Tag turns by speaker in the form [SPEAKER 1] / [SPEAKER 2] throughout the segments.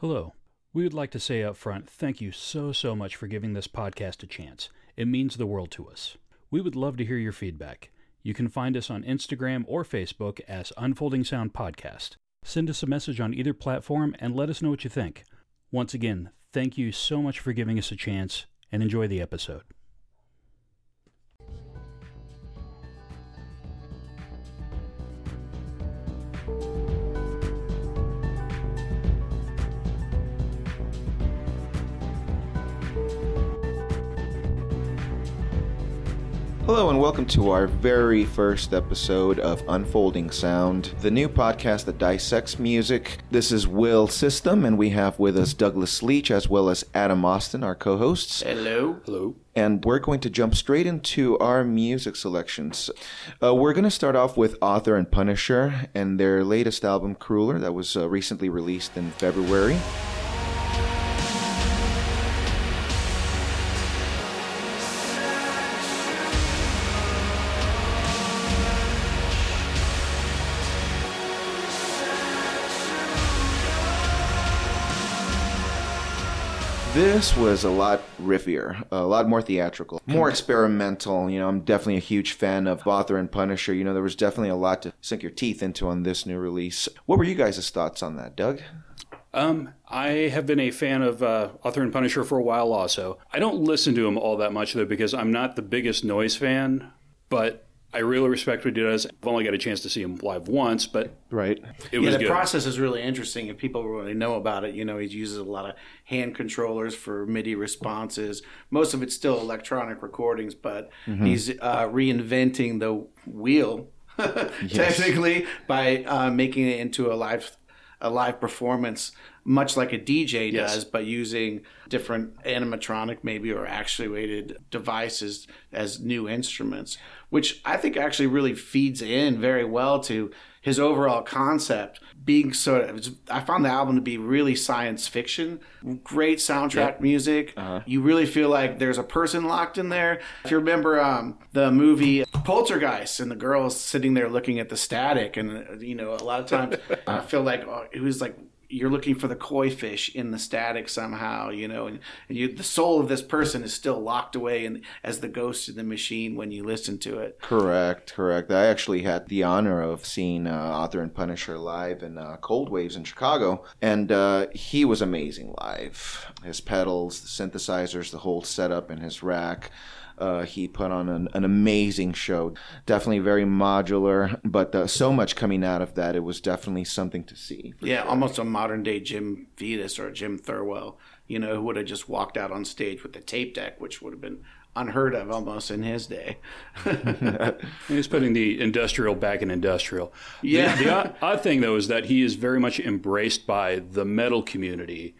[SPEAKER 1] Hello. We would like to say up front thank you so, so much for giving this podcast a chance. It means the world to us. We would love to hear your feedback. You can find us on Instagram or Facebook as Unfolding Sound Podcast. Send us a message on either platform and let us know what you think. Once again, thank you so much for giving us a chance and enjoy the episode.
[SPEAKER 2] Hello, and welcome to our very first episode of Unfolding Sound, the new podcast that dissects music. This is Will System, and we have with us Douglas Leach as well as Adam Austin, our co hosts.
[SPEAKER 3] Hello.
[SPEAKER 1] Hello.
[SPEAKER 2] And we're going to jump straight into our music selections. Uh, we're going to start off with Author and Punisher and their latest album, Krüller, that was uh, recently released in February. This was a lot riffier, a lot more theatrical, more experimental. You know, I'm definitely a huge fan of Author and Punisher. You know, there was definitely a lot to sink your teeth into on this new release. What were you guys' thoughts on that, Doug?
[SPEAKER 1] Um, I have been a fan of uh, Author and Punisher for a while also. I don't listen to him all that much though because I'm not the biggest noise fan, but I really respect what he does. I've only got a chance to see him live once, but
[SPEAKER 2] Right.
[SPEAKER 1] it
[SPEAKER 3] yeah,
[SPEAKER 1] was
[SPEAKER 3] the
[SPEAKER 1] good.
[SPEAKER 3] process is really interesting. If people really know about it, you know, he uses a lot of hand controllers for MIDI responses. Most of it's still electronic recordings, but he's uh, reinventing the wheel, technically, by uh, making it into a live a live performance, much like a DJ
[SPEAKER 1] Yes.
[SPEAKER 3] does, but using different animatronic, maybe or actuated devices as new instruments, which I think actually really feeds in very well to his overall concept. Being sort of, I found the album to be really science fiction, great soundtrack music. You really feel like there's a person locked in there. If you remember um, the movie Poltergeist and the girls sitting there looking at the static, and uh, you know, a lot of times I feel like oh, it was like you're looking for the koi fish in the static somehow, you know, and, and you, the soul of this person is still locked away in, as the ghost in the machine when you listen to it.
[SPEAKER 2] Correct, correct. I actually had the honor of seeing uh, Author and Punisher live in uh, Cold Waves in Chicago, and uh, he was amazing live. His pedals, the synthesizers, the whole setup in his rack. Uh, he put on an, an amazing show. Definitely very modular, but uh, so much coming out of that. It was definitely something to see.
[SPEAKER 3] Yeah, almost a modern day Jim Foetus or Jim Thirlwell, you know, who would have just walked out on stage with the tape deck, which would have been unheard of almost in his day.
[SPEAKER 1] He's putting the industrial back in industrial. The-
[SPEAKER 3] Yeah.
[SPEAKER 1] The, odd, odd thing, though, is that he is very much embraced by the metal community,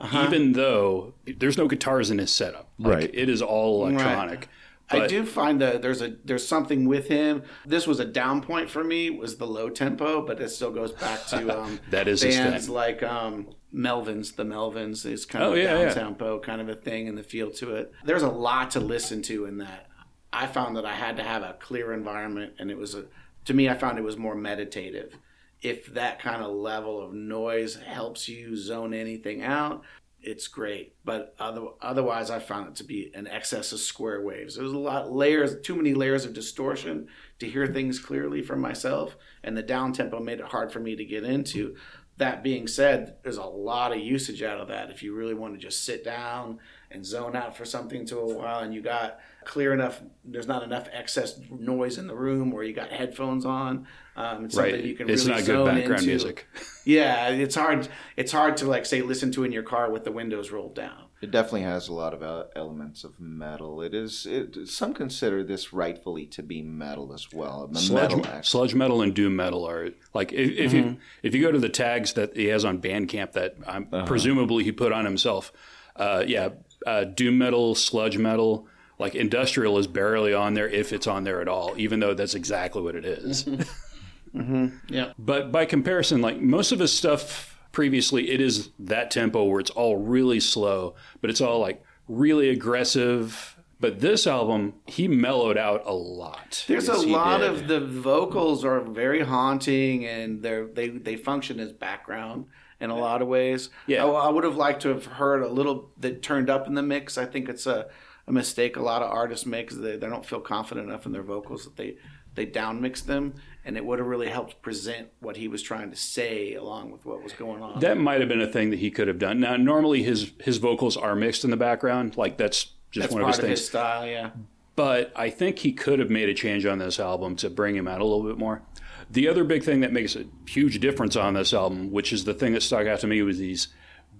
[SPEAKER 3] Uh-huh.
[SPEAKER 1] even though there's no guitars in his setup. Like,
[SPEAKER 2] Right.
[SPEAKER 1] It is all electronic.
[SPEAKER 3] I
[SPEAKER 1] But-
[SPEAKER 3] do find that there's a there's something with him. This was a down point for me was the low tempo, but it still goes back to um,
[SPEAKER 1] That is
[SPEAKER 3] bands like um, Melvins. The Melvins is kind
[SPEAKER 1] Oh,
[SPEAKER 3] of a
[SPEAKER 1] yeah,
[SPEAKER 3] down
[SPEAKER 1] yeah.
[SPEAKER 3] tempo kind of a thing, and the feel to it. There's a lot to listen to in that. I found that I had to have a clear environment, and it was a to me. I found it was more meditative. If that kind of level of noise helps you zone anything out, it's great. But other, otherwise, I found it to be an excess of square waves. There's a lot layers, too many layers of distortion to hear things clearly for myself, and the down tempo made it hard for me to get into. That being said, there's a lot of usage out of that. If you really want to just sit down and zone out for something to a while, and you got clear enough, there's not enough excess noise in the room, or you got headphones on. Um, it's
[SPEAKER 1] Right.
[SPEAKER 3] something you can
[SPEAKER 1] It's
[SPEAKER 3] really
[SPEAKER 1] not good background
[SPEAKER 3] into.
[SPEAKER 1] music.
[SPEAKER 3] Yeah, it's hard. It's hard to like say listen to in your car with the windows rolled down.
[SPEAKER 2] It definitely has a lot of uh, elements of metal. It is. It, some consider this rightfully to be metal as well. A
[SPEAKER 1] sludge,
[SPEAKER 2] metal
[SPEAKER 1] sludge metal and doom metal are like if, if you if you go to the tags that he has on Bandcamp that um, presumably he put on himself, uh, yeah, uh, doom metal, sludge metal, like industrial is barely on there if it's on there at all, even though that's exactly what it is. Mm-hmm. Mm-hmm.
[SPEAKER 3] Yeah.
[SPEAKER 1] But by comparison, like most of his stuff previously, it is that tempo where it's all really slow, but it's all like really aggressive. But this album, he mellowed out a lot.
[SPEAKER 3] There's
[SPEAKER 2] Yes,
[SPEAKER 3] a lot
[SPEAKER 2] did.
[SPEAKER 3] of the vocals are very haunting and they're they they function as background in a lot of ways.
[SPEAKER 1] Yeah.
[SPEAKER 3] I, I would have liked to have heard a little that turned up in the mix. I think it's a, a mistake a lot of artists make is they, they don't feel confident enough in their vocals that they they down mix them, and it would have really helped present what he was trying to say along with what was going on.
[SPEAKER 1] That might have been a thing that he could have done. Now, normally his his vocals are mixed in the background, like that's just
[SPEAKER 3] That's
[SPEAKER 1] one of his
[SPEAKER 3] of
[SPEAKER 1] things.
[SPEAKER 3] his style, yeah.
[SPEAKER 1] but I think he could have made a change on this album to bring him out a little bit more. The other big thing that makes a huge difference on this album, which is the thing that stuck out to me, was these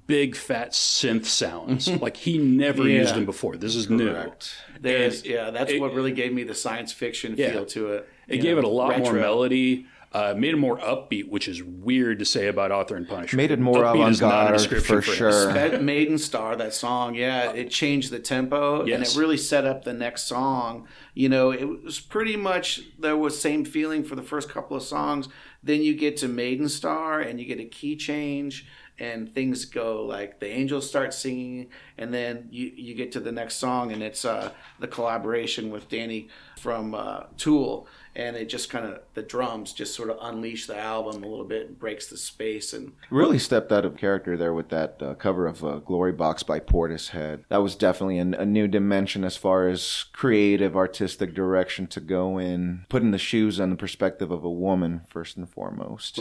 [SPEAKER 1] big fat synth sounds. like he never
[SPEAKER 3] Yeah.
[SPEAKER 1] used them before. This is new.
[SPEAKER 2] Correct.
[SPEAKER 3] There's,
[SPEAKER 1] And
[SPEAKER 3] yeah, that's
[SPEAKER 1] it-
[SPEAKER 3] what really gave me the science fiction
[SPEAKER 1] Yeah.
[SPEAKER 3] feel to it.
[SPEAKER 1] It gave
[SPEAKER 3] know,
[SPEAKER 1] it a lot more melody. Uh, made it more upbeat, which is weird to say about Author and Punisher.
[SPEAKER 2] Made it more
[SPEAKER 1] Upbeat is not a
[SPEAKER 2] avant-garde,
[SPEAKER 1] description
[SPEAKER 2] for
[SPEAKER 1] him.
[SPEAKER 2] sure.
[SPEAKER 3] That Maiden Star, that song, yeah, it changed the tempo and it really set up the next song. You know, it was pretty much there was same feeling for the first couple of songs. Then you get to Maiden Star and you get a key change and things go like the angels start singing and then you, you get to the next song and it's uh, the collaboration with Danny from uh, Tool and it just kind of the drums just sort of unleash the album a little bit and breaks the space and
[SPEAKER 2] Really stepped out of character there with that uh, cover of uh, Glory Box by Portishead. That was definitely an, a new dimension as far as creative, artistic direction to go in, putting the shoes on the perspective of a woman first and foremost.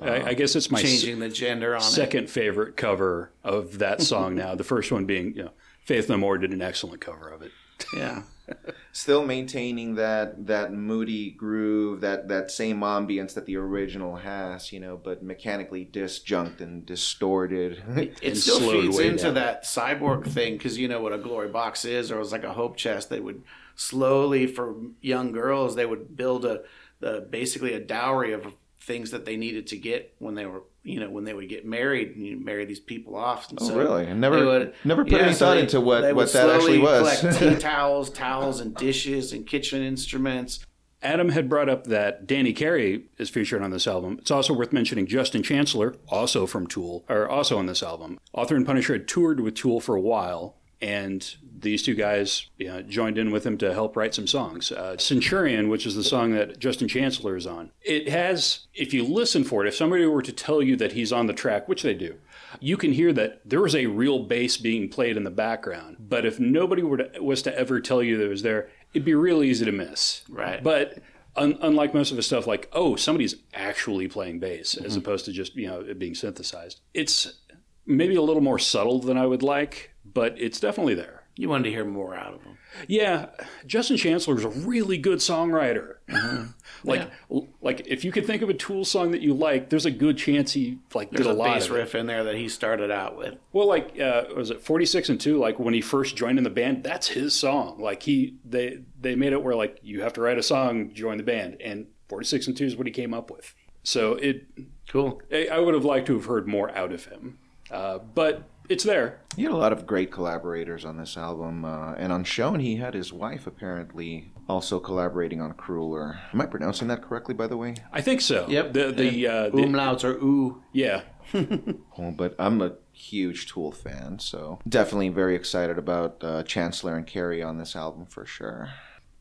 [SPEAKER 1] I, I guess it's my
[SPEAKER 3] changing the gender on it.
[SPEAKER 1] second favorite cover of that song now. The first one being, you know, Faith No More did an excellent cover of it.
[SPEAKER 3] Yeah.
[SPEAKER 2] Still maintaining that that moody groove, that that same ambience that the original has, you know, but mechanically disjunct and distorted.
[SPEAKER 3] It
[SPEAKER 1] And
[SPEAKER 3] still feeds into
[SPEAKER 1] down.
[SPEAKER 3] that cyborg thing because you know what a glory box is, or it was like a hope chest. They would slowly, for young girls, they would build a the basically a dowry of things that they needed to get when they were, you know, when they would get married and you marry these people off. And
[SPEAKER 2] Oh,
[SPEAKER 3] so
[SPEAKER 2] really? I
[SPEAKER 3] they
[SPEAKER 2] never
[SPEAKER 3] would-
[SPEAKER 2] never put any
[SPEAKER 3] so
[SPEAKER 2] thought
[SPEAKER 3] they-
[SPEAKER 2] into what, what that actually
[SPEAKER 3] slowly
[SPEAKER 2] was.
[SPEAKER 3] collect tea towels, towels, and dishes, and kitchen instruments.
[SPEAKER 1] Adam had brought up that Danny Carey is featured on this album. It's also worth mentioning Justin Chancellor, also from Tool, are also on this album. Author and Punisher had toured with Tool for a while, and these two guys you know, joined in with him to help write some songs. Uh, Centurion, which is the song that Justin Chancellor is on, it has, if you listen for it, if somebody were to tell you that he's on the track, which they do, you can hear that there was a real bass being played in the background. But if nobody were to, was to ever tell you that it was there, it'd be real easy to miss.
[SPEAKER 3] Right.
[SPEAKER 1] But un- unlike most of his stuff, like oh, somebody's actually playing bass as opposed to just you know it being synthesized. It's maybe a little more subtle than I would like, but it's definitely there.
[SPEAKER 3] You wanted to hear more out of him.
[SPEAKER 1] Yeah, Justin Chancellor is a really good songwriter. like, like if you could think of a Tool song that you like, there's a good chance he like
[SPEAKER 3] There's
[SPEAKER 1] did a,
[SPEAKER 3] a
[SPEAKER 1] lot
[SPEAKER 3] bass
[SPEAKER 1] of
[SPEAKER 3] riff in there that he started out with.
[SPEAKER 1] Well, like uh, was it 46 and 2 like when he first joined in the band, that's his song. Like he they they made it where like you have to write a song, join the band and 46 and 2 is what he came up with. So it
[SPEAKER 3] Cool.
[SPEAKER 1] I I would have liked to have heard more out of him. Uh, but it's there.
[SPEAKER 2] He had a lot of great collaborators on this album, uh, and on Shown, he had his wife apparently also collaborating on Krüller. Am I pronouncing that correctly, by the way?
[SPEAKER 1] I think so.
[SPEAKER 3] Yep.
[SPEAKER 1] The the, uh, the
[SPEAKER 3] Umlauts are ooh.
[SPEAKER 1] yeah.
[SPEAKER 2] Oh, but I'm a huge Tool fan, so definitely very excited about uh, Chancellor and Carey on this album for sure.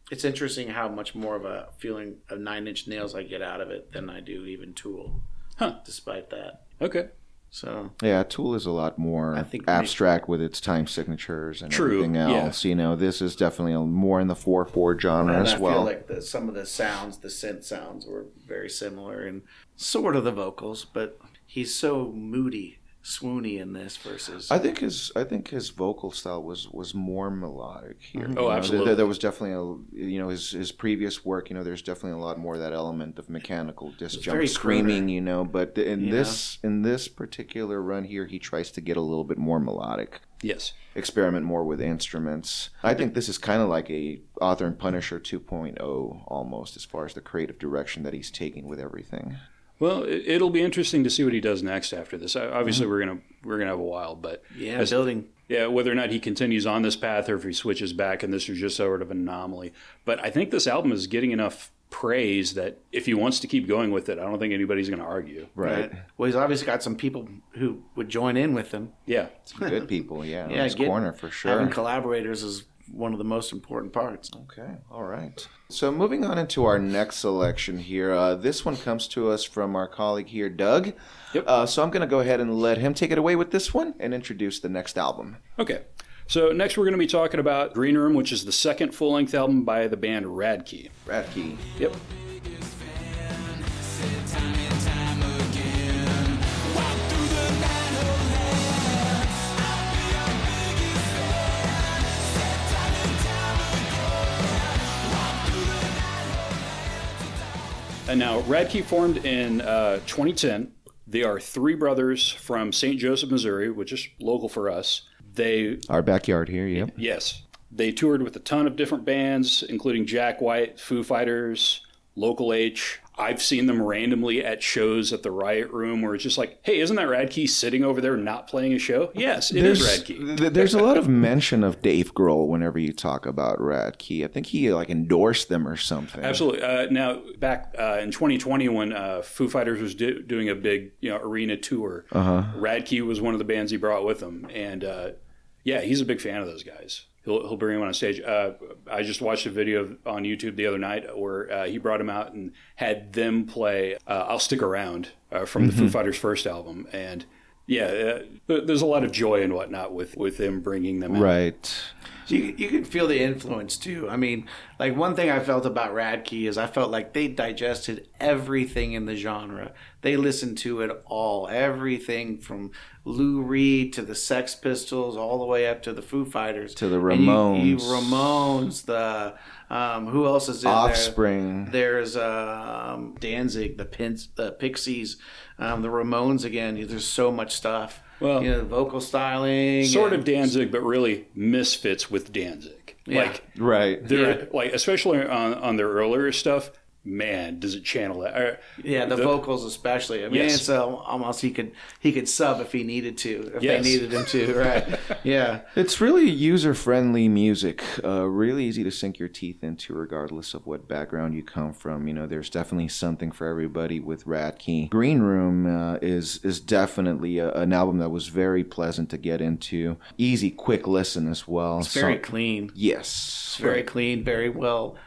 [SPEAKER 3] It's interesting how much more of a feeling of Nine Inch Nails I get out of it than I do even Tool.
[SPEAKER 1] Huh.
[SPEAKER 3] Despite that,
[SPEAKER 1] Okay.
[SPEAKER 3] So
[SPEAKER 2] Yeah, Tool is a lot more
[SPEAKER 3] I think
[SPEAKER 2] abstract with its time signatures and
[SPEAKER 1] True,
[SPEAKER 2] everything
[SPEAKER 1] yeah.
[SPEAKER 2] else. You know, this is definitely a, more in the four four genre
[SPEAKER 3] and
[SPEAKER 2] as
[SPEAKER 3] I
[SPEAKER 2] well.
[SPEAKER 3] feel like the, some of the sounds, the synth sounds, were very similar, and sort of the vocals. But he's so moody, swoony in this versus.
[SPEAKER 2] I think his I think his vocal style was was more melodic here.
[SPEAKER 3] Mm-hmm.
[SPEAKER 1] Oh,
[SPEAKER 2] know,
[SPEAKER 1] absolutely.
[SPEAKER 2] There, there was definitely a you know his his previous work. You know, there's definitely a lot more of that element of mechanical
[SPEAKER 3] very
[SPEAKER 2] disjunct screaming. You know, but in
[SPEAKER 3] Yeah.
[SPEAKER 2] this in this particular run here, he tries to get a little bit more melodic.
[SPEAKER 1] Yes.
[SPEAKER 2] Experiment more with instruments. I think this is kind of like a Author and Punisher 2.0 almost, as far as the creative direction that he's taking with everything.
[SPEAKER 1] Well, it, it'll be interesting to see what he does next after this. Obviously, mm-hmm. we're gonna we're gonna have a while, but
[SPEAKER 3] yeah,
[SPEAKER 1] as-
[SPEAKER 3] building.
[SPEAKER 1] Yeah, whether or not he continues on this path or if he switches back and this is just sort of an anomaly. But I think this album is getting enough praise that if he wants to keep going with it, I don't think anybody's going to argue.
[SPEAKER 2] Right.
[SPEAKER 3] Well, he's obviously got some people who would join in with him.
[SPEAKER 1] Yeah.
[SPEAKER 2] Good people, yeah.
[SPEAKER 3] Yeah,
[SPEAKER 2] on his
[SPEAKER 3] get-
[SPEAKER 2] corner for sure.
[SPEAKER 3] Having collaborators is one of the most important parts.
[SPEAKER 2] Okay, all right. So moving on into our next selection here, uh, this one comes to us from our colleague here, Doug.
[SPEAKER 1] Yep.
[SPEAKER 2] Uh, so I'm going to go ahead and let him take it away with this one and introduce the next album.
[SPEAKER 1] Okay. So next we're going to be talking about Green Room, which is the second full-length album by the band Radkey.
[SPEAKER 2] Radkey.
[SPEAKER 1] Yep. And now Radkey formed in uh, 2010. They are three brothers from St. Joseph, Missouri, which is local for us. They
[SPEAKER 2] Our backyard here, yep.
[SPEAKER 1] Yes. They toured with a ton of different bands, including Jack White, Foo Fighters, Local H. I've seen them randomly at shows at the Riot Room where it's just like, hey, isn't that Radkey sitting over there not playing a show? Yes, it is
[SPEAKER 2] There's,
[SPEAKER 1] Radkey.
[SPEAKER 2] th- there's a lot of mention of Dave Grohl whenever you talk about Radkey. I think he like endorsed them or something.
[SPEAKER 1] Absolutely. Uh, now, back uh, in 2020, when uh, Foo Fighters was do- doing a big, you know, arena tour,
[SPEAKER 2] Uh-huh.
[SPEAKER 1] Radkey was one of the bands he brought with him, and uh, yeah, he's a big fan of those guys. He'll, he'll bring him on stage. Uh, I just watched a video on YouTube the other night where uh, he brought him out and had them play uh, "I'll Stick Around" uh, from the Foo Fighters' first album, and yeah, uh, there's a lot of joy and whatnot with with him bringing them out.
[SPEAKER 2] Right.
[SPEAKER 3] You, you can feel the influence too. I mean, like one thing I felt about Radkey is I felt like they digested everything in the genre. They listened to it all, everything from Lou Reed to the Sex Pistols, all the way up to the Foo Fighters,
[SPEAKER 2] To the
[SPEAKER 3] And you-
[SPEAKER 2] Ramones.
[SPEAKER 3] you, Ramones, the um, who else is in
[SPEAKER 2] Offspring.
[SPEAKER 3] there? There's um, Danzig, the Pins, the Pixies, um, the Ramones again. There's so much stuff.
[SPEAKER 1] Well,
[SPEAKER 3] you know, vocal styling,
[SPEAKER 1] Sort
[SPEAKER 3] and-
[SPEAKER 1] of Danzig, but really misfits with Danzig.
[SPEAKER 3] Yeah.
[SPEAKER 1] Like
[SPEAKER 2] Right.
[SPEAKER 1] They're
[SPEAKER 3] Yeah.
[SPEAKER 1] like, especially on on their earlier stuff. Man, does it channel that? Uh,
[SPEAKER 3] Yeah, the, vocals especially. I mean,
[SPEAKER 1] Yes.
[SPEAKER 3] it's uh, almost he could he could sub if he needed to, if
[SPEAKER 1] Yes.
[SPEAKER 3] they needed him to, right? yeah,
[SPEAKER 2] It's really user friendly music, uh, really easy to sink your teeth into, regardless of what background you come from. You know, there's definitely something for everybody with Radkey. Green Room uh, is is definitely a, an album that was very pleasant to get into, easy, quick listen as well.
[SPEAKER 3] it's very
[SPEAKER 2] Some-
[SPEAKER 3] clean.
[SPEAKER 2] yes,
[SPEAKER 3] It's very clean, very well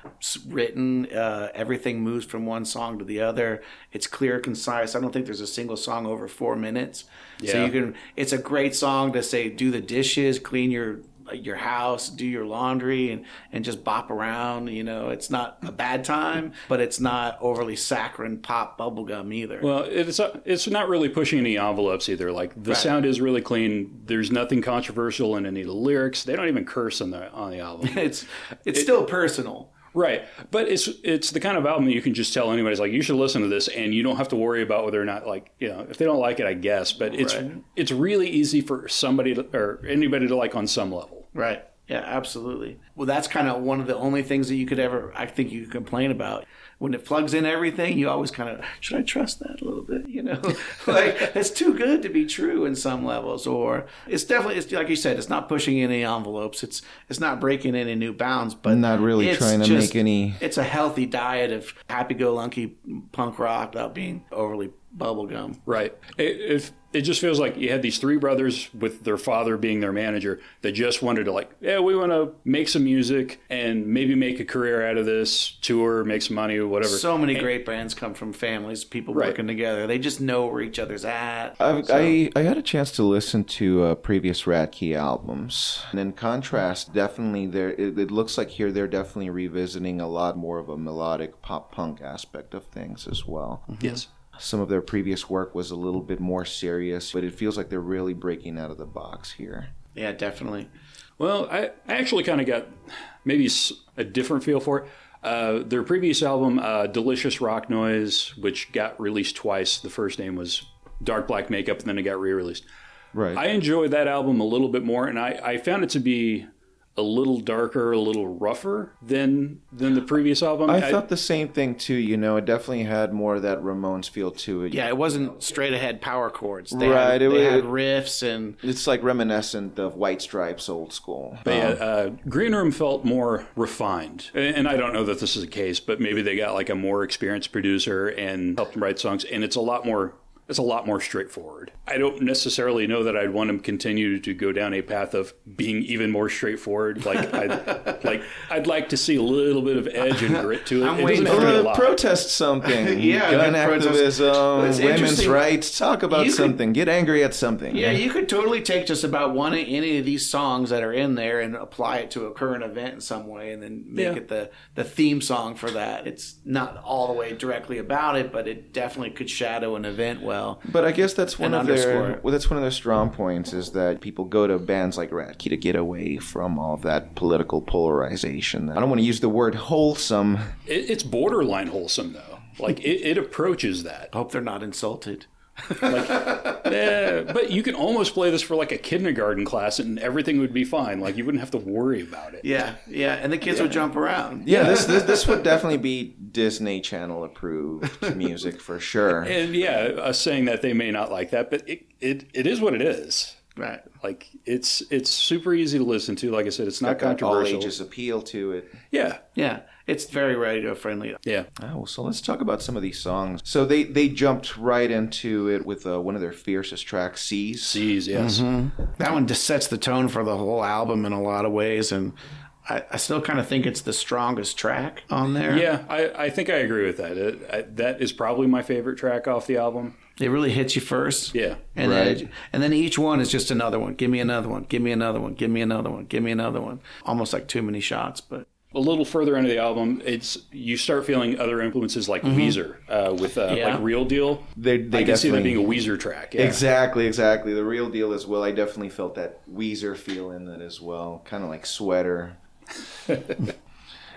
[SPEAKER 3] written. Uh, everything moves from one song to the other. It's clear, concise. I don't think there's a single song over four minutes.
[SPEAKER 1] Yeah.
[SPEAKER 3] So you can. It's a great song to say, do the dishes, clean your your house, do your laundry, and and just bop around. You know, it's not a bad time, but it's not overly saccharine pop bubblegum either.
[SPEAKER 1] well, it's it's not really pushing any envelopes either. Like the
[SPEAKER 3] Right.
[SPEAKER 1] sound is really clean. There's nothing controversial in any of the lyrics. They don't even curse on the on the album.
[SPEAKER 3] it's it's still personal.
[SPEAKER 1] Right, but it's it's the kind of album that you can just tell anybody's like you should listen to this, and you don't have to worry about whether or not like you know if they don't like it, I guess. But it's
[SPEAKER 3] Right.
[SPEAKER 1] it's really easy for somebody to, or anybody to like on some level.
[SPEAKER 3] Right. Yeah, absolutely. Well, that's kind of one of the only things that you could ever, I think, you could complain about. When it plugs in everything, you always kind of, should I trust that a little bit? You know, like it's too good to be true in some levels, or it's definitely, it's like you said, it's not pushing any envelopes. It's it's not breaking any new bounds, but
[SPEAKER 2] Not really
[SPEAKER 3] it's
[SPEAKER 2] trying to
[SPEAKER 3] just-
[SPEAKER 2] make any-
[SPEAKER 3] It's a healthy diet of happy-go-lucky punk rock without being overly bubblegum.
[SPEAKER 1] Right. It, it, it just feels like you had these three brothers with their father being their manager that just wanted to like, yeah, we want to make some music and maybe make a career out of this, tour, make some money, whatever.
[SPEAKER 3] So many great bands come from families, people
[SPEAKER 1] Right.
[SPEAKER 3] working together. They just know where each other's at.
[SPEAKER 2] I've,
[SPEAKER 3] So-
[SPEAKER 2] I I had a chance to listen to uh, previous Radkey albums, and in contrast, definitely there it, it looks like here they're definitely revisiting a lot more of a melodic pop punk aspect of things as well.
[SPEAKER 1] yes.
[SPEAKER 2] Some of their previous work was a little bit more serious, but it feels like they're really breaking out of the box here.
[SPEAKER 3] Yeah, definitely.
[SPEAKER 1] Well, I, I actually kind of got maybe a different feel for it. Uh, their previous album, uh, Delicious Rock Noise, which got released twice. The first name was Dark Black Makeup, and then it got re released.
[SPEAKER 2] Right.
[SPEAKER 1] I enjoyed that album a little bit more, and I, I found it to be a little darker, a little rougher than than the previous album.
[SPEAKER 2] I thought the same thing too. You know, it definitely had more of that Ramones feel to it.
[SPEAKER 3] Yeah, it wasn't straight ahead power chords. They
[SPEAKER 2] Right,
[SPEAKER 3] Had,
[SPEAKER 2] it
[SPEAKER 3] they
[SPEAKER 2] was-
[SPEAKER 3] had riffs and
[SPEAKER 2] It's like reminiscent of White Stripes, old school.
[SPEAKER 1] But yeah,
[SPEAKER 2] Um,
[SPEAKER 1] uh, Green Room felt more refined, and and I don't know that this is the case, but maybe they got like a more experienced producer and helped them write songs, and it's a lot more It's a lot more straightforward. I don't necessarily know that I'd want him continue to go down a path of being even more straightforward. Like, I'd, like I'd like to see a little bit of edge and grit to it.
[SPEAKER 3] I'm
[SPEAKER 1] it
[SPEAKER 3] waiting
[SPEAKER 1] doesn't to be a lot.
[SPEAKER 2] protest something.
[SPEAKER 3] Yeah,
[SPEAKER 2] gun
[SPEAKER 3] like protest-
[SPEAKER 2] activism, women's rights. Talk about
[SPEAKER 3] You could-
[SPEAKER 2] something. Get angry at something.
[SPEAKER 3] Yeah, you could totally take just about one any of these songs that are in there and apply it to a current event in some way, and then make
[SPEAKER 1] Yeah.
[SPEAKER 3] it the the theme song for that. It's not all the way directly about it, but it definitely could shadow an event well.
[SPEAKER 2] But I guess that's one of their
[SPEAKER 3] underscore it.
[SPEAKER 2] well, that's one of their strong points is that people go to bands like Radkey to get away from all of that political polarization. I don't want to use the word wholesome.
[SPEAKER 1] It, it's borderline wholesome though. Like it, it approaches that.
[SPEAKER 3] I hope they're not insulted.
[SPEAKER 1] Like, eh, but you can almost play this for like a kindergarten class, and everything would be fine. Like you wouldn't have to worry about it.
[SPEAKER 3] Yeah, yeah, and the kids would jump around.
[SPEAKER 2] Yeah, this, this this would definitely be Disney Channel approved music for sure.
[SPEAKER 1] And yeah, us saying that they may not like that, but it, it, it is what it is.
[SPEAKER 3] Right.
[SPEAKER 1] Like it's it's super easy to listen to. Like I said, it's not
[SPEAKER 2] Got that all ages appeal to it.
[SPEAKER 1] Yeah,
[SPEAKER 3] Yeah, it's very radio friendly.
[SPEAKER 1] yeah.
[SPEAKER 2] Oh, so let's talk about some of these songs. So they they jumped right into it with uh, one of their fiercest tracks, "Seize."
[SPEAKER 1] Seize, yes.
[SPEAKER 3] That one just sets the tone for the whole album in a lot of ways, and I, I still kind of think it's the strongest track on there.
[SPEAKER 1] Yeah, I, I think I agree with that. It, I, that is probably my favorite track off the album.
[SPEAKER 3] It really hits you first.
[SPEAKER 1] Yeah,
[SPEAKER 3] And
[SPEAKER 2] Right.
[SPEAKER 3] then and then each one is just another one. Give me another one. Give me another one. Give me another one. Give me another one. Almost like too many shots, but
[SPEAKER 1] a little further into the album, it's you start feeling other influences like Weezer uh, with uh,
[SPEAKER 3] Yeah.
[SPEAKER 1] like Real Deal.
[SPEAKER 2] They, they
[SPEAKER 1] I can see that being a Weezer track. Yeah.
[SPEAKER 2] Exactly, exactly. The real deal as well. I definitely felt that Weezer feel in that as well. Kind of like sweater.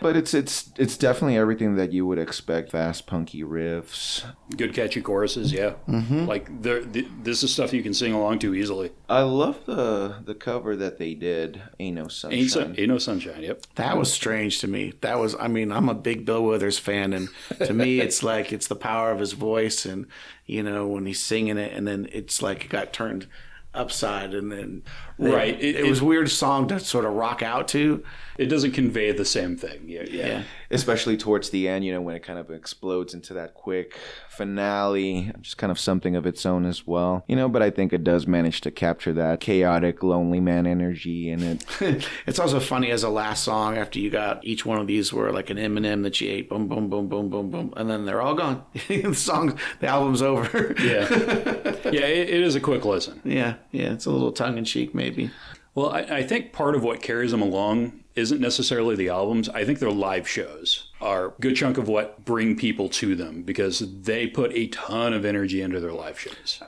[SPEAKER 2] but it's it's it's definitely everything that you would expect. Fast, punky riffs.
[SPEAKER 1] Good catchy choruses. Yeah,
[SPEAKER 3] Mm-hmm.
[SPEAKER 1] like they're- this is stuff you can sing along to easily.
[SPEAKER 2] I love the the cover that they did. Ain't no sunshine.
[SPEAKER 1] Ain't, sun, ain't no sunshine. Yep.
[SPEAKER 3] that was strange to me. That was I mean, I'm a big Bill Withers fan and to me it's like it's the power of his voice and you know, when he's singing it and then it's like it got turned upside and then
[SPEAKER 1] Right.
[SPEAKER 3] It,
[SPEAKER 1] It-
[SPEAKER 3] was
[SPEAKER 1] it-
[SPEAKER 3] a weird song to sort of rock out to.
[SPEAKER 1] It doesn't convey the same thing. Yeah. Yeah.
[SPEAKER 3] Yeah.
[SPEAKER 2] Especially towards the end, you know, when it kind of explodes into that quick finale, just kind of something of its own as well. You know, but I think it does manage to capture that chaotic, lonely man energy in it.
[SPEAKER 3] it's also funny as a last song after you got each one of these were like an M&M that you ate, boom, boom, boom, boom, boom, boom, and then they're all gone. the song, the album's over.
[SPEAKER 1] Yeah. yeah. It, it is a quick listen.
[SPEAKER 3] yeah, yeah. It's a little tongue in cheek, maybe.
[SPEAKER 1] Well, I, I think part of what carries them along isn't necessarily the albums. I think their live shows are a good chunk of what bring people to them because they put a ton of energy into their live shows.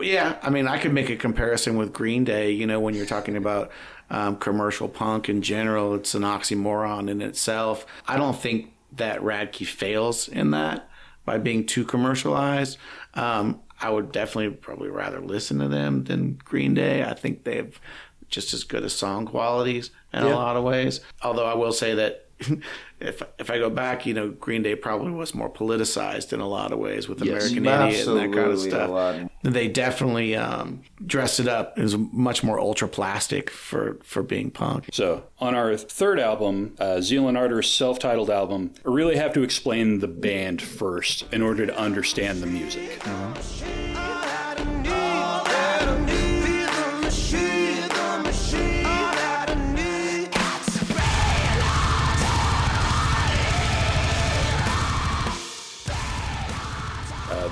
[SPEAKER 3] Yeah, I mean, I could make a comparison with Green Day. You know, when you're talking about um, commercial punk in general, it's an oxymoron in itself. I don't think that Radkey fails in that by being too commercialized. Um, I would definitely probably rather listen to them than Green Day. I think they have just as good as song qualities in a lot of ways. Although I will say that if if I go back, you know, Green Day probably was more politicized in a lot of ways with American Idiot and that kind of stuff. They definitely um, dressed it up. It was much more ultra plastic for for being punk.
[SPEAKER 1] So, on our third album, uh, Zeal and Ardor's self titled album, I really have to explain the band first in order to understand the music. Uh,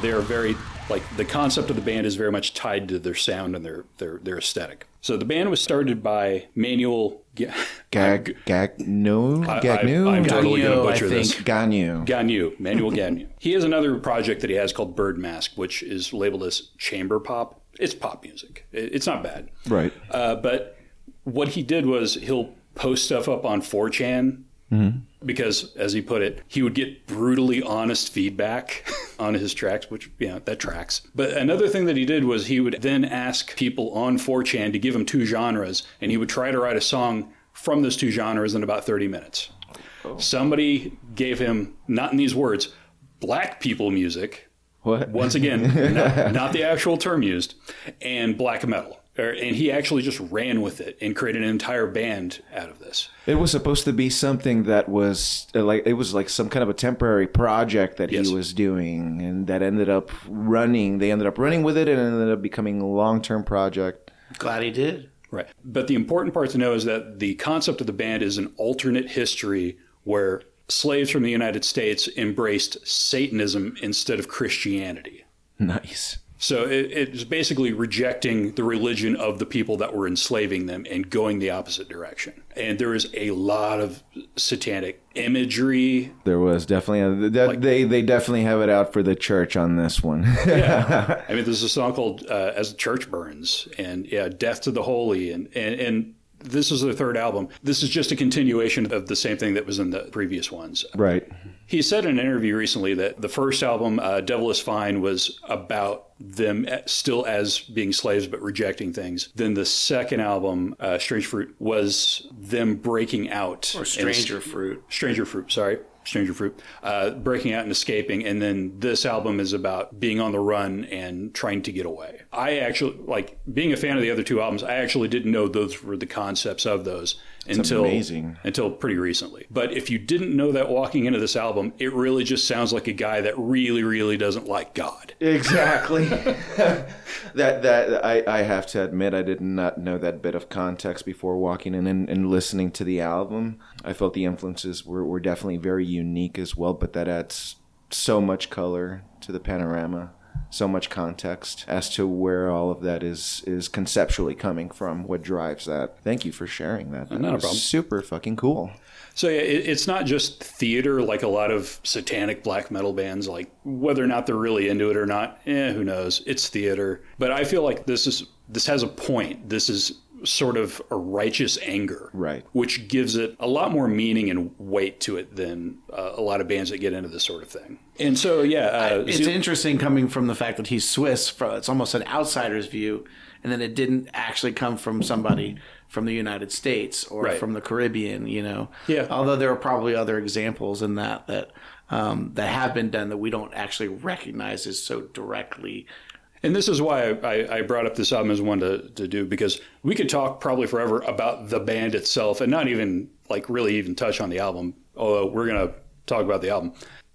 [SPEAKER 1] they are very like the concept of the band is very much tied to their sound and their their their aesthetic. So the band was started by Manuel Ga-
[SPEAKER 2] Gag, gag, no,
[SPEAKER 1] I-
[SPEAKER 2] Gagneux,
[SPEAKER 1] I- I'm totally going to
[SPEAKER 3] Gagneux, I
[SPEAKER 1] butcher this.
[SPEAKER 3] think.
[SPEAKER 2] Gagneux.
[SPEAKER 1] Gagneux, Manuel Gagneux. He has another project that he has called Bird Mask, which is labeled as chamber pop. It's pop music. It's not bad.
[SPEAKER 2] Right.
[SPEAKER 1] Uh, but what he did was he'll post stuff up on 4chan Mm-hmm. because, as he put it, he would get brutally honest feedback on his tracks, which, yeah, that tracks. But another thing that he did was he would then ask people on 4chan to give him two genres, and he would try to write a song from those two genres in about 30 minutes. Oh. Somebody gave him, not in these words, black people music,
[SPEAKER 2] What?
[SPEAKER 1] once again, not, not the actual term used, and black metal. Or- And he actually just ran with it and created an entire band out of this.
[SPEAKER 2] It was supposed to be something that was uh, like it was like some kind of a temporary project that
[SPEAKER 1] Yes.
[SPEAKER 2] he was doing, and that ended up running. They ended up running with it, and it ended up becoming a long term project.
[SPEAKER 3] Glad he did.
[SPEAKER 1] Right. But the important part to know is that the concept of the band is an alternate history where slaves from the United States embraced Satanism instead of Christianity.
[SPEAKER 2] Nice.
[SPEAKER 1] So it, it's basically rejecting the religion of the people that were enslaving them and going the opposite direction. And there is a lot of satanic imagery.
[SPEAKER 2] There was definitely a, that, they they definitely have it out for the church on this one.
[SPEAKER 1] yeah, I mean, there's a song called uh, "As the Church Burns" and yeah, "Death to the Holy," and and and this is their third album. This is just a continuation of the same thing that was in the previous ones.
[SPEAKER 2] right.
[SPEAKER 1] He said in an interview recently that the first album, uh, "Devil Is Fine," was about them still as being slaves but rejecting things. Then the second album, uh, "Strange Fruit," was them breaking out
[SPEAKER 3] Or
[SPEAKER 1] and-
[SPEAKER 3] Stranger Fruit.
[SPEAKER 1] Stranger Fruit, sorry. Stranger Fruit, uh, breaking out and escaping. And then this album is about being on the run and trying to get away. I actually, like, being a fan of the other two albums, I actually didn't know those were the concepts of those until
[SPEAKER 2] amazing.
[SPEAKER 1] until pretty recently. But if you didn't know that walking into this album, it really just sounds like a guy that really, really doesn't like God.
[SPEAKER 2] Exactly. that that I, I have to admit I did not know that bit of context before walking in and, and listening to the album. I felt the influences were, were definitely very unique as well, but that adds so much color to the panorama, so much context as to where all of that is is conceptually coming from, what drives that. Thank you for sharing that. That
[SPEAKER 1] Not
[SPEAKER 2] was
[SPEAKER 1] problem.
[SPEAKER 2] super fucking cool.
[SPEAKER 1] So yeah, it, it's not just theater like a lot of satanic black metal bands. Like whether or not they're really into it or not, eh, who knows? It's theater. But I feel like this is this has a point. This is sort of a righteous anger,
[SPEAKER 2] Right.
[SPEAKER 1] Which gives it a lot more meaning and weight to it than uh, a lot of bands that get into this sort of thing. And so yeah, uh,
[SPEAKER 3] It's
[SPEAKER 1] Zeal-
[SPEAKER 3] interesting coming from the fact that he's Swiss. It's almost an outsider's view, and then it didn't actually come from somebody from the United States or
[SPEAKER 1] Right.
[SPEAKER 3] from the Caribbean. You know,
[SPEAKER 1] Yeah.
[SPEAKER 3] Although there are probably other examples in that that um, that have been done that we don't actually recognize as so directly.
[SPEAKER 1] And this is why I, I, brought up this album as one to, to do because we could talk probably forever about the band itself and not even like really even touch on the album. Although we're gonna talk about the album,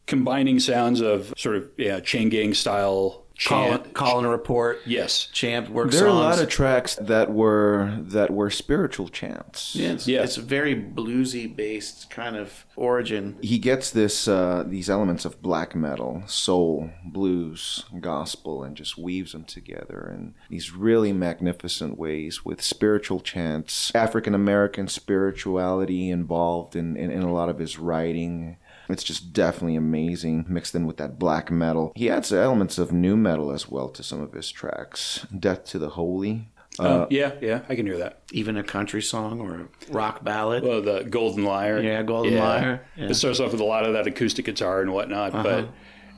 [SPEAKER 1] combining sounds of sort of yeah chain gang style
[SPEAKER 3] Call,
[SPEAKER 1] chant.
[SPEAKER 3] call and report.
[SPEAKER 1] Yes,
[SPEAKER 3] Chant work
[SPEAKER 2] There are a lot of tracks that were that were spiritual chants.
[SPEAKER 3] yeah, it's,
[SPEAKER 1] Yeah.
[SPEAKER 3] it's very bluesy based kind of origin.
[SPEAKER 2] he gets this uh, these elements of black metal, soul, blues, gospel, and just weaves them together in these really magnificent ways with spiritual chants, African American spirituality involved in, in, in a lot of his writing. It's just definitely amazing, mixed in with that black metal. He adds elements of nu metal as well to some of his tracks. Death to the Holy.
[SPEAKER 1] Oh, yeah, yeah, I can hear that.
[SPEAKER 3] Even a country song or a rock ballad.
[SPEAKER 1] Well, the Golden Liar.
[SPEAKER 3] Yeah, Golden Liar, yeah. Uh-huh.
[SPEAKER 1] It starts off with a lot of that acoustic guitar and whatnot, but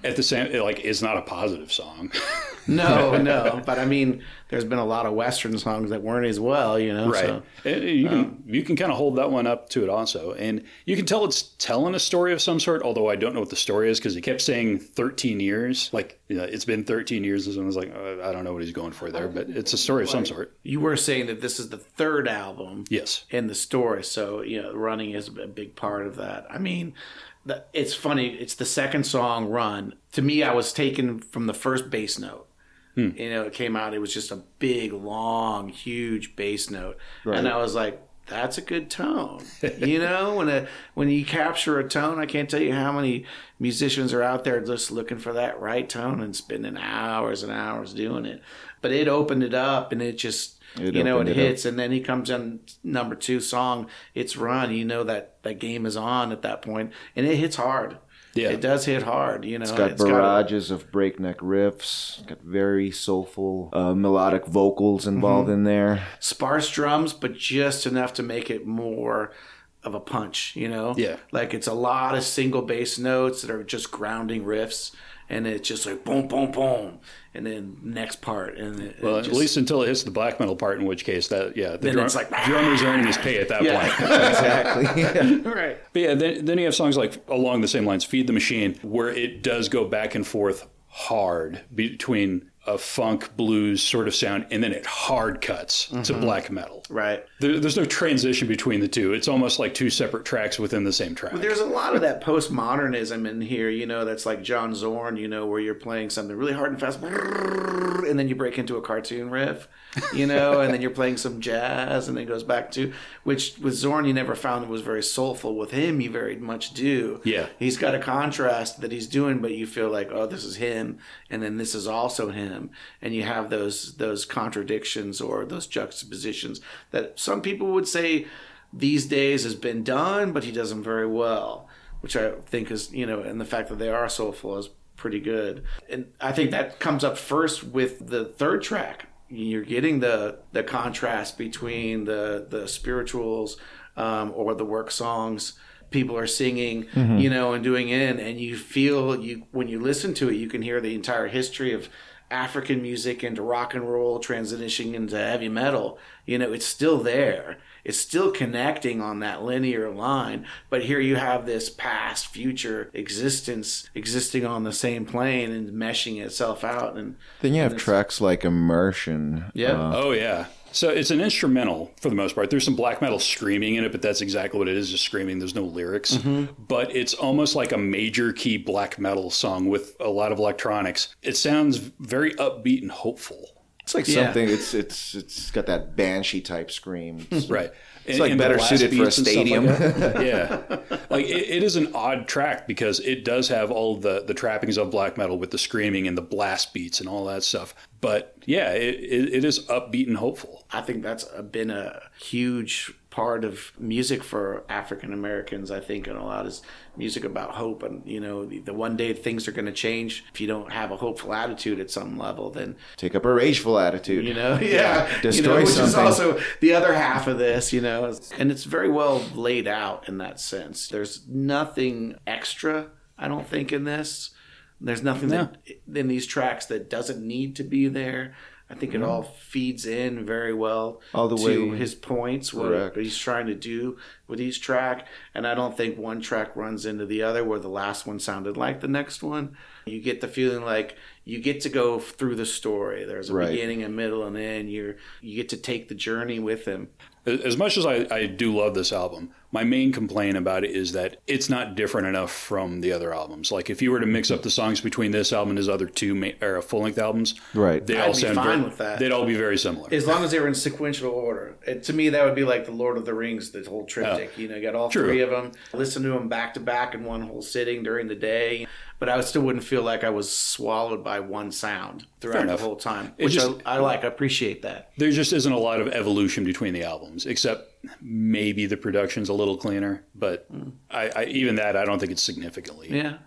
[SPEAKER 1] at the same, it, like, it's not a positive song.
[SPEAKER 3] No, no. But I mean, there's been a lot of Western songs that weren't as well, you know.
[SPEAKER 1] Right.
[SPEAKER 3] So.
[SPEAKER 1] And You can you can kind of hold that one up to it also, and you can tell it's telling a story of some sort. Although I don't know what the story is because he kept saying 13 years. Like you know, it's been 13 years, and I was like, uh, I don't know what he's going for there, but it's a story of some sort.
[SPEAKER 3] You were saying that this is the third album
[SPEAKER 1] Yes.
[SPEAKER 3] in the story, so you know, running is a big part of that. I mean, it's funny. It's the second song, "Run." To me, I was taken from the first bass note. Hmm. You know, it came out. It was just a big, long, huge bass note, and I was like, "That's a good tone." you know, when a when you capture a tone, I can't tell you how many musicians are out there just looking for that right tone and spending hours and hours doing it. But it opened it up, and it just
[SPEAKER 2] It
[SPEAKER 3] you know it
[SPEAKER 2] it up.
[SPEAKER 3] hits, and then he comes in number two song. It's run. You know that that game is on at that point, and it hits hard.
[SPEAKER 1] Yeah.
[SPEAKER 3] it does hit hard. You know,
[SPEAKER 2] It's got barrages of breakneck riffs. Got very soulful uh, melodic vocals involved in there.
[SPEAKER 3] sparse drums, but just enough to make it more of a punch. You know,
[SPEAKER 1] Yeah.
[SPEAKER 3] like it's a lot of single bass notes that are just grounding riffs, and it's just like boom, boom, boom, and then next part, and it,
[SPEAKER 1] Well,
[SPEAKER 3] it
[SPEAKER 1] at least until it hits the black metal part, in which case that yeah, the
[SPEAKER 3] Then
[SPEAKER 1] drum,
[SPEAKER 3] it's like-
[SPEAKER 1] drummer's earning his pay at that
[SPEAKER 3] Yeah.
[SPEAKER 1] point.
[SPEAKER 2] exactly.
[SPEAKER 3] right.
[SPEAKER 1] But yeah, then, then you have songs like along the same lines, "Feed the Machine," where it does go back and forth hard between a funk blues sort of sound, and then it hard cuts to mm-hmm. black metal.
[SPEAKER 3] Right.
[SPEAKER 1] There, there's no transition between the two. It's almost like two separate tracks within the same track.
[SPEAKER 3] There's a lot of that postmodernism in here, you know, that's like John Zorn, you know, where you're playing something really hard and fast, and then you break into a cartoon riff, you know, and then you're playing some jazz, and then it goes back to, which with Zorn you never found it was very soulful. With him, you very much do.
[SPEAKER 1] Yeah.
[SPEAKER 3] He's got a contrast that he's doing, but you feel like, oh, this is him, and then this is also him, and you have those those contradictions or those juxtapositions that some people would say these days has been done, but he does them very well, which I think is, you know, and the fact that they are soulful is pretty good. And I think that comes up first with the third track. You're getting the the contrast between the the spirituals um, or the work songs people are singing, you know, and doing in, and you feel you when you listen to it, you can hear the entire history of African music into rock and roll, transitioning into heavy metal. You know, it's still there. It's still connecting on that linear line, but here you have this past, future existence existing on the same plane and meshing itself out. And
[SPEAKER 2] Then you have tracks like Emersion.
[SPEAKER 3] Yeah.
[SPEAKER 2] uh,
[SPEAKER 1] Oh yeah. So it's an instrumental for the most part. There's some black metal screaming in it, but that's exactly what it is, just screaming. There's no lyrics. Mm-hmm. But it's almost like a major key black metal song with a lot of electronics. It sounds very upbeat and hopeful.
[SPEAKER 2] it's like
[SPEAKER 3] Yeah.
[SPEAKER 2] something. It's it's it's got that banshee type scream.
[SPEAKER 1] Right.
[SPEAKER 2] It's like better suited for a stadium.
[SPEAKER 1] yeah. Like it, it is an odd track because it does have all the, the trappings of black metal with the screaming and the blast beats and all that stuff. But yeah, it, it, it is upbeat and hopeful.
[SPEAKER 3] I think that's been a huge part of music for African Americans. I think, and a lot is music about hope. And you know, the, the one day things are going to change. If you don't have a hopeful attitude at some level, then
[SPEAKER 2] Take up a rageful attitude.
[SPEAKER 3] you know, yeah, you
[SPEAKER 2] Destroy
[SPEAKER 3] know, which is also the other half of this. You know, and it's very well laid out in that sense. There's nothing extra. I don't think in this. There's nothing that in these tracks that doesn't need to be there. I think it all feeds in very well
[SPEAKER 2] All the
[SPEAKER 3] to
[SPEAKER 2] way-
[SPEAKER 3] his points, what
[SPEAKER 2] Correct.
[SPEAKER 3] he's trying to do with each track. And I don't think one track runs into the other where the last one sounded like the next one. You get the feeling like you get to go through the story. There's a
[SPEAKER 2] Right.
[SPEAKER 3] beginning, a middle, and end. You're you get to take the journey with him.
[SPEAKER 1] As much as I, I do love this album, my main complaint about it is that it's not different enough from the other albums. Like if you were to mix up the songs between this album and his other two ma- full length albums,
[SPEAKER 2] Right.
[SPEAKER 1] They
[SPEAKER 3] I'd
[SPEAKER 1] all
[SPEAKER 3] be
[SPEAKER 1] sound
[SPEAKER 3] fine
[SPEAKER 1] very,
[SPEAKER 3] with that.
[SPEAKER 1] They'd all be very similar.
[SPEAKER 3] As long as they were in sequential order. It, to me, that would be like the Lord of the Rings, the whole triptych. Oh. you know, you got all
[SPEAKER 1] True.
[SPEAKER 3] three of them. Listen to them back to back in one whole sitting during the day. But I still wouldn't feel like I was swallowed by one sound throughout the whole time,
[SPEAKER 1] It
[SPEAKER 3] which
[SPEAKER 1] just-
[SPEAKER 3] I, I like. I appreciate that.
[SPEAKER 1] there just isn't a lot of evolution between the albums, except maybe the production's a little cleaner. But hmm. I, I, even that, I don't think it's significantly.
[SPEAKER 3] Yeah.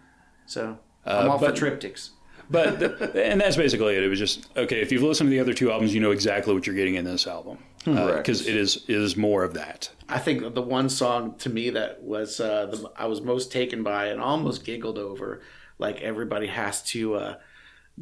[SPEAKER 3] So I'm uh, all
[SPEAKER 1] but-
[SPEAKER 3] for triptychs.
[SPEAKER 1] But and that's basically it. It was just okay. If you've listened to the other two albums, you know exactly what you're getting in this album
[SPEAKER 2] Correct.
[SPEAKER 1] because it is it is more of that.
[SPEAKER 3] I think the one song to me that was uh, the, I was most taken by and almost giggled over, like everybody has to uh,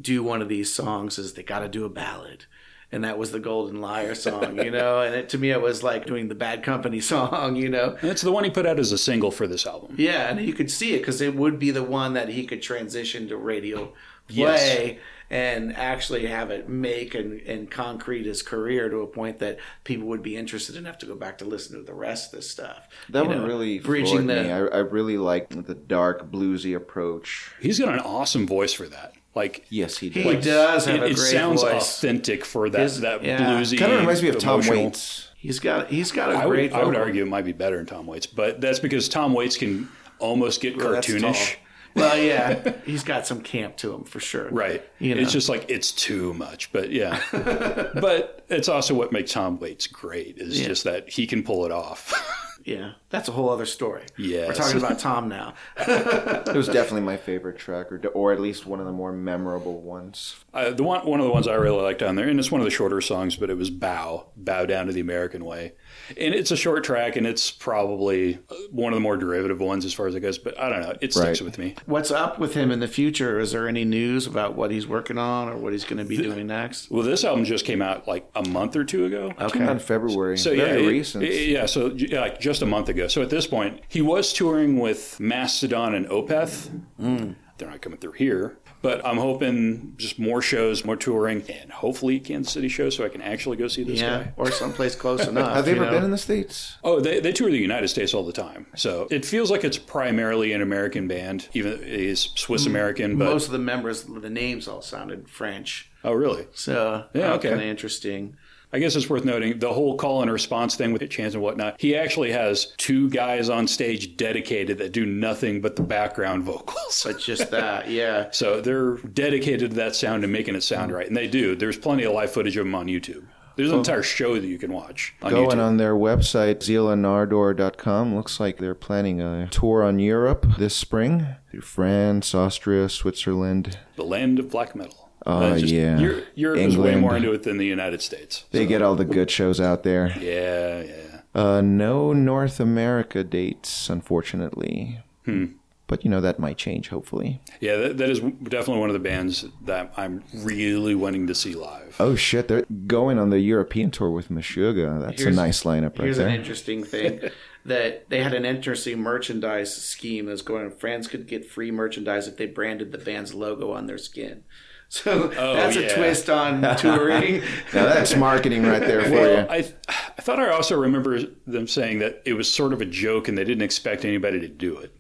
[SPEAKER 3] do one of these songs, is they got to do a ballad, and that was the Golden Liar song, you know. And it, to me, it was like doing the Bad Company song, you know.
[SPEAKER 1] And it's the one he put out as a single for this album.
[SPEAKER 3] Yeah, and you could see it because it would be the one that he could transition to radio
[SPEAKER 1] Yes.
[SPEAKER 3] Play and actually have it make and, and concrete his career to a point that people would be interested enough to go back to listen to the rest of this stuff.
[SPEAKER 2] That
[SPEAKER 3] You
[SPEAKER 2] one
[SPEAKER 3] know,
[SPEAKER 2] really
[SPEAKER 3] bridging the
[SPEAKER 2] me. I, I really like the dark bluesy approach.
[SPEAKER 1] He's got an awesome voice for that. Like
[SPEAKER 2] Yes, he does.
[SPEAKER 3] He does have
[SPEAKER 1] it,
[SPEAKER 3] a
[SPEAKER 1] it sounds
[SPEAKER 3] voice.
[SPEAKER 1] authentic for that
[SPEAKER 3] His-
[SPEAKER 1] that
[SPEAKER 3] yeah.
[SPEAKER 1] bluesy.
[SPEAKER 2] Kind of reminds me of Tom Waits.
[SPEAKER 3] He's got he's got a
[SPEAKER 1] I
[SPEAKER 3] great.
[SPEAKER 1] would, I would argue it might be better than Tom Waits, but that's because Tom Waits can almost get
[SPEAKER 3] Well, that's
[SPEAKER 1] cartoonish.
[SPEAKER 3] Tall. Well, yeah, he's got some camp to him for sure.
[SPEAKER 1] Right.
[SPEAKER 3] You know.
[SPEAKER 1] It's just like it's too much, but yeah. but it's also what makes Tom Waits great is
[SPEAKER 3] Yeah.
[SPEAKER 1] just that he can pull it off.
[SPEAKER 3] Yeah, that's a whole other story.
[SPEAKER 1] Yeah,
[SPEAKER 3] we're talking about Tom now.
[SPEAKER 2] It was definitely my favorite track, or, or at least one of the more memorable ones.
[SPEAKER 1] uh, the one one of the ones I really liked on there, and it's one of the shorter songs, but it was "Bow," "Bow Down to the American Way," and it's a short track, and it's probably one of the more derivative ones as far as it goes. But I don't know, it sticks
[SPEAKER 2] Right.
[SPEAKER 1] with me.
[SPEAKER 3] What's up with him in the future? Is there any news about what he's working on or what he's going to be doing next?
[SPEAKER 1] Well, this album just came out like a month or two ago.
[SPEAKER 2] Came out in February.
[SPEAKER 1] So
[SPEAKER 2] Very
[SPEAKER 1] yeah, it-
[SPEAKER 2] recent.
[SPEAKER 1] it- yeah. So yeah, like just a month ago. So at this point, he was touring with Mastodon and Opeth.
[SPEAKER 2] Mm.
[SPEAKER 1] They're not coming through here, But I'm hoping just more shows, more touring, and hopefully Kansas City shows so I can actually go see this
[SPEAKER 3] Yeah,
[SPEAKER 1] guy.
[SPEAKER 3] or someplace close enough.
[SPEAKER 2] Have they
[SPEAKER 3] you
[SPEAKER 2] ever
[SPEAKER 3] know?
[SPEAKER 2] been in the states?
[SPEAKER 1] Oh, they, they tour the United States all the time. So it feels like it's primarily an American band, even though it is Swiss hmm. American. But
[SPEAKER 3] Most of the members, the names all sounded French.
[SPEAKER 1] oh, really?
[SPEAKER 3] So
[SPEAKER 1] Yeah, okay.
[SPEAKER 3] kind of interesting.
[SPEAKER 1] I guess it's worth noting the whole call and response thing with the Chance and whatnot. He actually has two guys on stage dedicated that do nothing but the background vocals.
[SPEAKER 3] But just that, yeah.
[SPEAKER 1] So they're dedicated to that sound and making it sound right, and they do. There's plenty of live footage of them on YouTube. There's an entire show that you can watch on
[SPEAKER 2] Going
[SPEAKER 1] YouTube.
[SPEAKER 2] on their website, zealandardor.com, looks like they're planning a tour on Europe this spring through France, Austria, Switzerland.
[SPEAKER 1] the land of black metal.
[SPEAKER 2] Oh,
[SPEAKER 1] Uh, just-
[SPEAKER 2] yeah.
[SPEAKER 1] Europe Europe is way more into it than the United States.
[SPEAKER 2] They get all the good shows out there.
[SPEAKER 1] Yeah, yeah.
[SPEAKER 2] Uh, no North America dates, unfortunately.
[SPEAKER 1] Hmm.
[SPEAKER 2] But, you know, that might change, hopefully.
[SPEAKER 1] Yeah, that, that is definitely one of the bands that I'm really wanting to see live.
[SPEAKER 2] Oh, shit. They're going on the European tour with Meshuggah. That's
[SPEAKER 3] Here's-
[SPEAKER 2] a nice lineup right
[SPEAKER 3] Here's
[SPEAKER 2] there.
[SPEAKER 3] Here's an interesting thing that they had an interesting merchandise scheme that's going. Fans could get free merchandise if they branded the band's logo on their skin. So oh, that's
[SPEAKER 1] Oh, yeah.
[SPEAKER 3] a twist on touring.
[SPEAKER 2] now, that's marketing right there for
[SPEAKER 1] Well,
[SPEAKER 2] you.
[SPEAKER 1] I I thought I also remember them saying that it was sort of a joke and they didn't expect anybody to do it.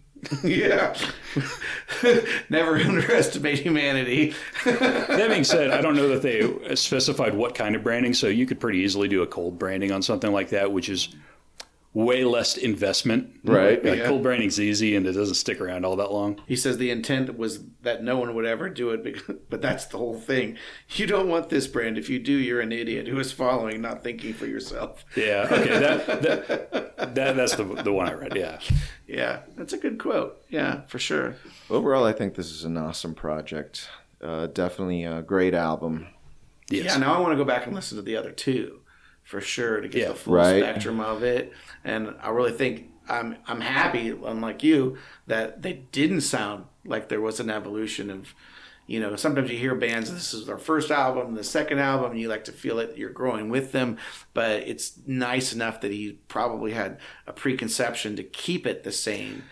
[SPEAKER 3] yeah. Never underestimate humanity.
[SPEAKER 1] That being said, I don't know that they specified what kind of branding, so you could pretty easily do a cold branding on something like that, which is way less investment.
[SPEAKER 2] Right,
[SPEAKER 1] Like
[SPEAKER 3] yeah.
[SPEAKER 1] cold branding's easy and it doesn't stick around all that long.
[SPEAKER 3] He says the intent was that no one would ever do it, because, but that's the whole thing. You don't want this brand. If you do, you're an idiot who is following, not thinking for yourself.
[SPEAKER 1] Yeah. Okay. That that, that that's the the one I read. Yeah.
[SPEAKER 3] Yeah, that's a good quote. Yeah, for sure.
[SPEAKER 2] Overall, I think this is an awesome project. Uh, definitely a great album.
[SPEAKER 1] Yes.
[SPEAKER 3] Yeah, now I want to go back and listen to the other two for sure to get
[SPEAKER 1] Yeah,
[SPEAKER 3] the full
[SPEAKER 2] right.
[SPEAKER 3] spectrum of it. And I really think I'm I'm happy, unlike you, that they didn't sound like there was an evolution of. You know, sometimes you hear bands. This is their first album, the second album. And you like to feel it. You're growing with them, but it's nice enough that he probably had a preconception to keep it the same.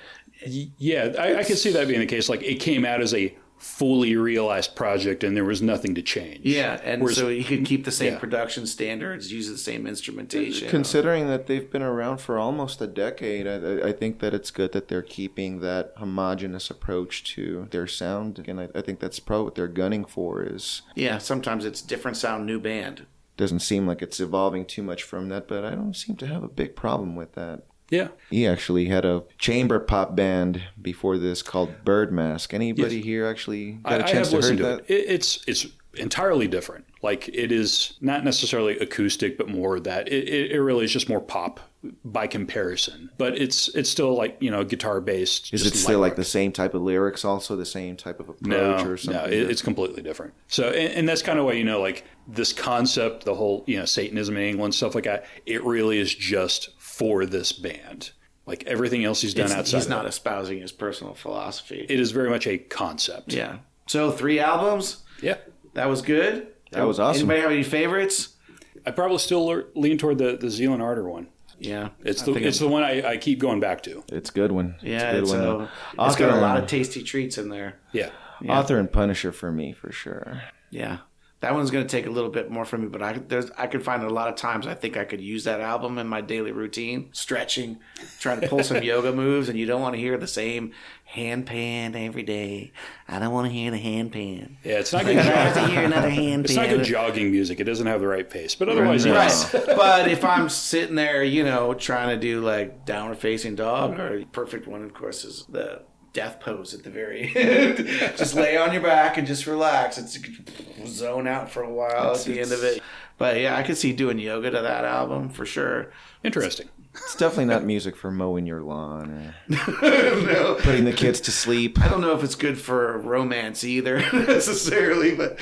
[SPEAKER 1] Yeah, I, I could see that being the case. Like it came out as a fully realized project, and there was nothing to change.
[SPEAKER 3] Yeah, and
[SPEAKER 1] Whereas-
[SPEAKER 3] so you could keep the same
[SPEAKER 1] Yeah.
[SPEAKER 3] production standards, use the same instrumentation.
[SPEAKER 2] Considering that they've been around for almost a decade, I, I- I think that it's good that they're keeping that homogenous approach to their sound. And I, I think that's probably what they're gunning for. Is
[SPEAKER 3] yeah, sometimes it's different sound, new band.
[SPEAKER 2] doesn't seem like it's evolving too much from that, but I don't seem to have a big problem with that.
[SPEAKER 1] Yeah.
[SPEAKER 2] He actually had a chamber pop band before this called Birdmask. Anybody
[SPEAKER 1] Yes.
[SPEAKER 2] here actually got a
[SPEAKER 1] I
[SPEAKER 2] chance
[SPEAKER 1] have
[SPEAKER 2] to hear that?
[SPEAKER 1] it. it. It's it's entirely different. Like it is not necessarily acoustic, but more that it, it, really is just more pop by comparison. But it's it's still like you know guitar based.
[SPEAKER 2] Is it still like the same type of lyrics, also the same type of approach,
[SPEAKER 1] no,
[SPEAKER 2] or something?
[SPEAKER 1] no, it, it's completely different. So, and, and that's kind of why you know, like this concept, the whole you know Satanism in England, stuff like that. It really is just for this band. Like everything else he's done
[SPEAKER 3] It's-
[SPEAKER 1] outside,
[SPEAKER 3] he's
[SPEAKER 1] of
[SPEAKER 3] not
[SPEAKER 1] it,
[SPEAKER 3] espousing his personal philosophy.
[SPEAKER 1] it is very much a concept.
[SPEAKER 3] yeah. So three albums.
[SPEAKER 1] yeah.
[SPEAKER 3] That was good.
[SPEAKER 2] That was awesome.
[SPEAKER 3] Anybody have any favorites?
[SPEAKER 1] I probably still lean toward the the Zeal and Ardor one.
[SPEAKER 3] Yeah,
[SPEAKER 1] It's
[SPEAKER 3] I
[SPEAKER 1] the
[SPEAKER 3] think
[SPEAKER 1] it's the one I, I keep going back to.
[SPEAKER 2] It's good one.
[SPEAKER 3] yeah,
[SPEAKER 2] it's
[SPEAKER 3] it's,
[SPEAKER 2] a good
[SPEAKER 3] a,
[SPEAKER 2] one.
[SPEAKER 3] it's got a lot of tasty treats in there.
[SPEAKER 1] Yeah.
[SPEAKER 3] Yeah.
[SPEAKER 2] Author and Punisher for me, for sure.
[SPEAKER 3] Yeah, that one's going to take a little bit more from me, but I there's I could find a lot of times I think I could use that album in my daily routine, stretching, trying to pull some yoga moves, and you don't want to hear the same hand pan every day. I don't want to hear the hand pan.
[SPEAKER 1] Yeah, it's not good.
[SPEAKER 3] I have to hear another hand
[SPEAKER 1] it's
[SPEAKER 3] pan.
[SPEAKER 1] not good jogging music. It doesn't have the right pace. But otherwise,
[SPEAKER 2] Right.
[SPEAKER 1] yes.
[SPEAKER 3] But if I'm sitting there, you know, trying to do like downward facing dog, or perfect one, of course, is the death pose at the very end. just lay on your back and just relax. It's zone out for a while at the end of it. But yeah, I could see doing yoga to that album for sure.
[SPEAKER 1] Interesting.
[SPEAKER 2] It's definitely not music for mowing your lawn or
[SPEAKER 3] no.
[SPEAKER 2] putting the kids to sleep.
[SPEAKER 3] I don't know if it's good for romance either necessarily, but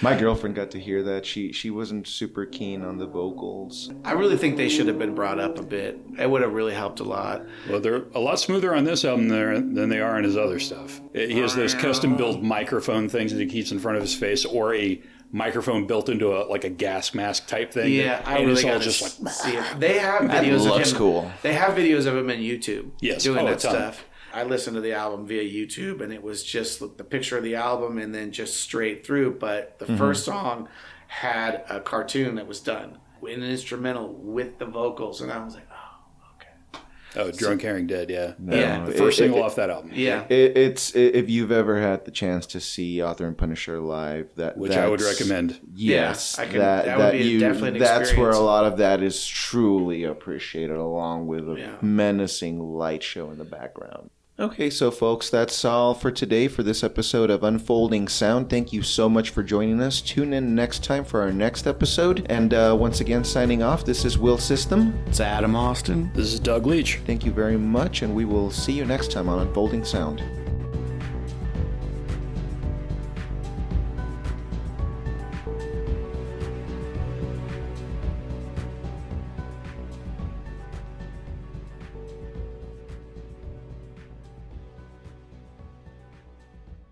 [SPEAKER 2] My girlfriend got to hear that. She she wasn't super keen on the vocals.
[SPEAKER 3] I really think they should have been brought up a bit. It would have really helped a lot.
[SPEAKER 1] Well, they're a lot smoother on this album there than they are on his other stuff. He has those custom built microphone things that he keeps in front of his face, or a microphone built into a like a gas mask type thing.
[SPEAKER 3] Yeah, I
[SPEAKER 1] and
[SPEAKER 3] really
[SPEAKER 1] it's all
[SPEAKER 3] gotta
[SPEAKER 1] just like
[SPEAKER 3] see it. They have
[SPEAKER 2] That
[SPEAKER 3] videos
[SPEAKER 2] looks
[SPEAKER 3] of him.
[SPEAKER 2] cool.
[SPEAKER 3] They have videos of him on YouTube.
[SPEAKER 1] Yes.
[SPEAKER 3] doing
[SPEAKER 1] Oh, a
[SPEAKER 3] that
[SPEAKER 1] ton.
[SPEAKER 3] stuff. I listened to the album via YouTube, and it was just the picture of the album and then just straight through. But the mm-hmm. first song had a cartoon that was done, an instrumental with the vocals, and I was like, oh, okay.
[SPEAKER 1] Oh, Drone Carrying Dead, yeah.
[SPEAKER 3] Yeah.
[SPEAKER 1] The first
[SPEAKER 2] It-
[SPEAKER 1] single
[SPEAKER 2] it-
[SPEAKER 1] off that album.
[SPEAKER 3] Yeah.
[SPEAKER 2] It, it's if you've ever had the chance to see Author and Punisher live, that
[SPEAKER 1] Which I would recommend.
[SPEAKER 2] Yes,
[SPEAKER 3] Yeah, I can-
[SPEAKER 2] that
[SPEAKER 3] that
[SPEAKER 2] that,
[SPEAKER 3] would be
[SPEAKER 2] you
[SPEAKER 3] definitely an
[SPEAKER 2] that's where a lot of that is truly appreciated, along with a
[SPEAKER 3] Yeah.
[SPEAKER 2] menacing light show in the background. Okay, so folks, that's all for today for this episode of Unfolding Sound. Thank you so much for joining us. Tune in next time for our next episode. And uh, once again, signing off, this is Will System.
[SPEAKER 3] It's Adam Austin.
[SPEAKER 1] This is Doug Leach.
[SPEAKER 2] Thank you very much, and we will see you next time on Unfolding Sound.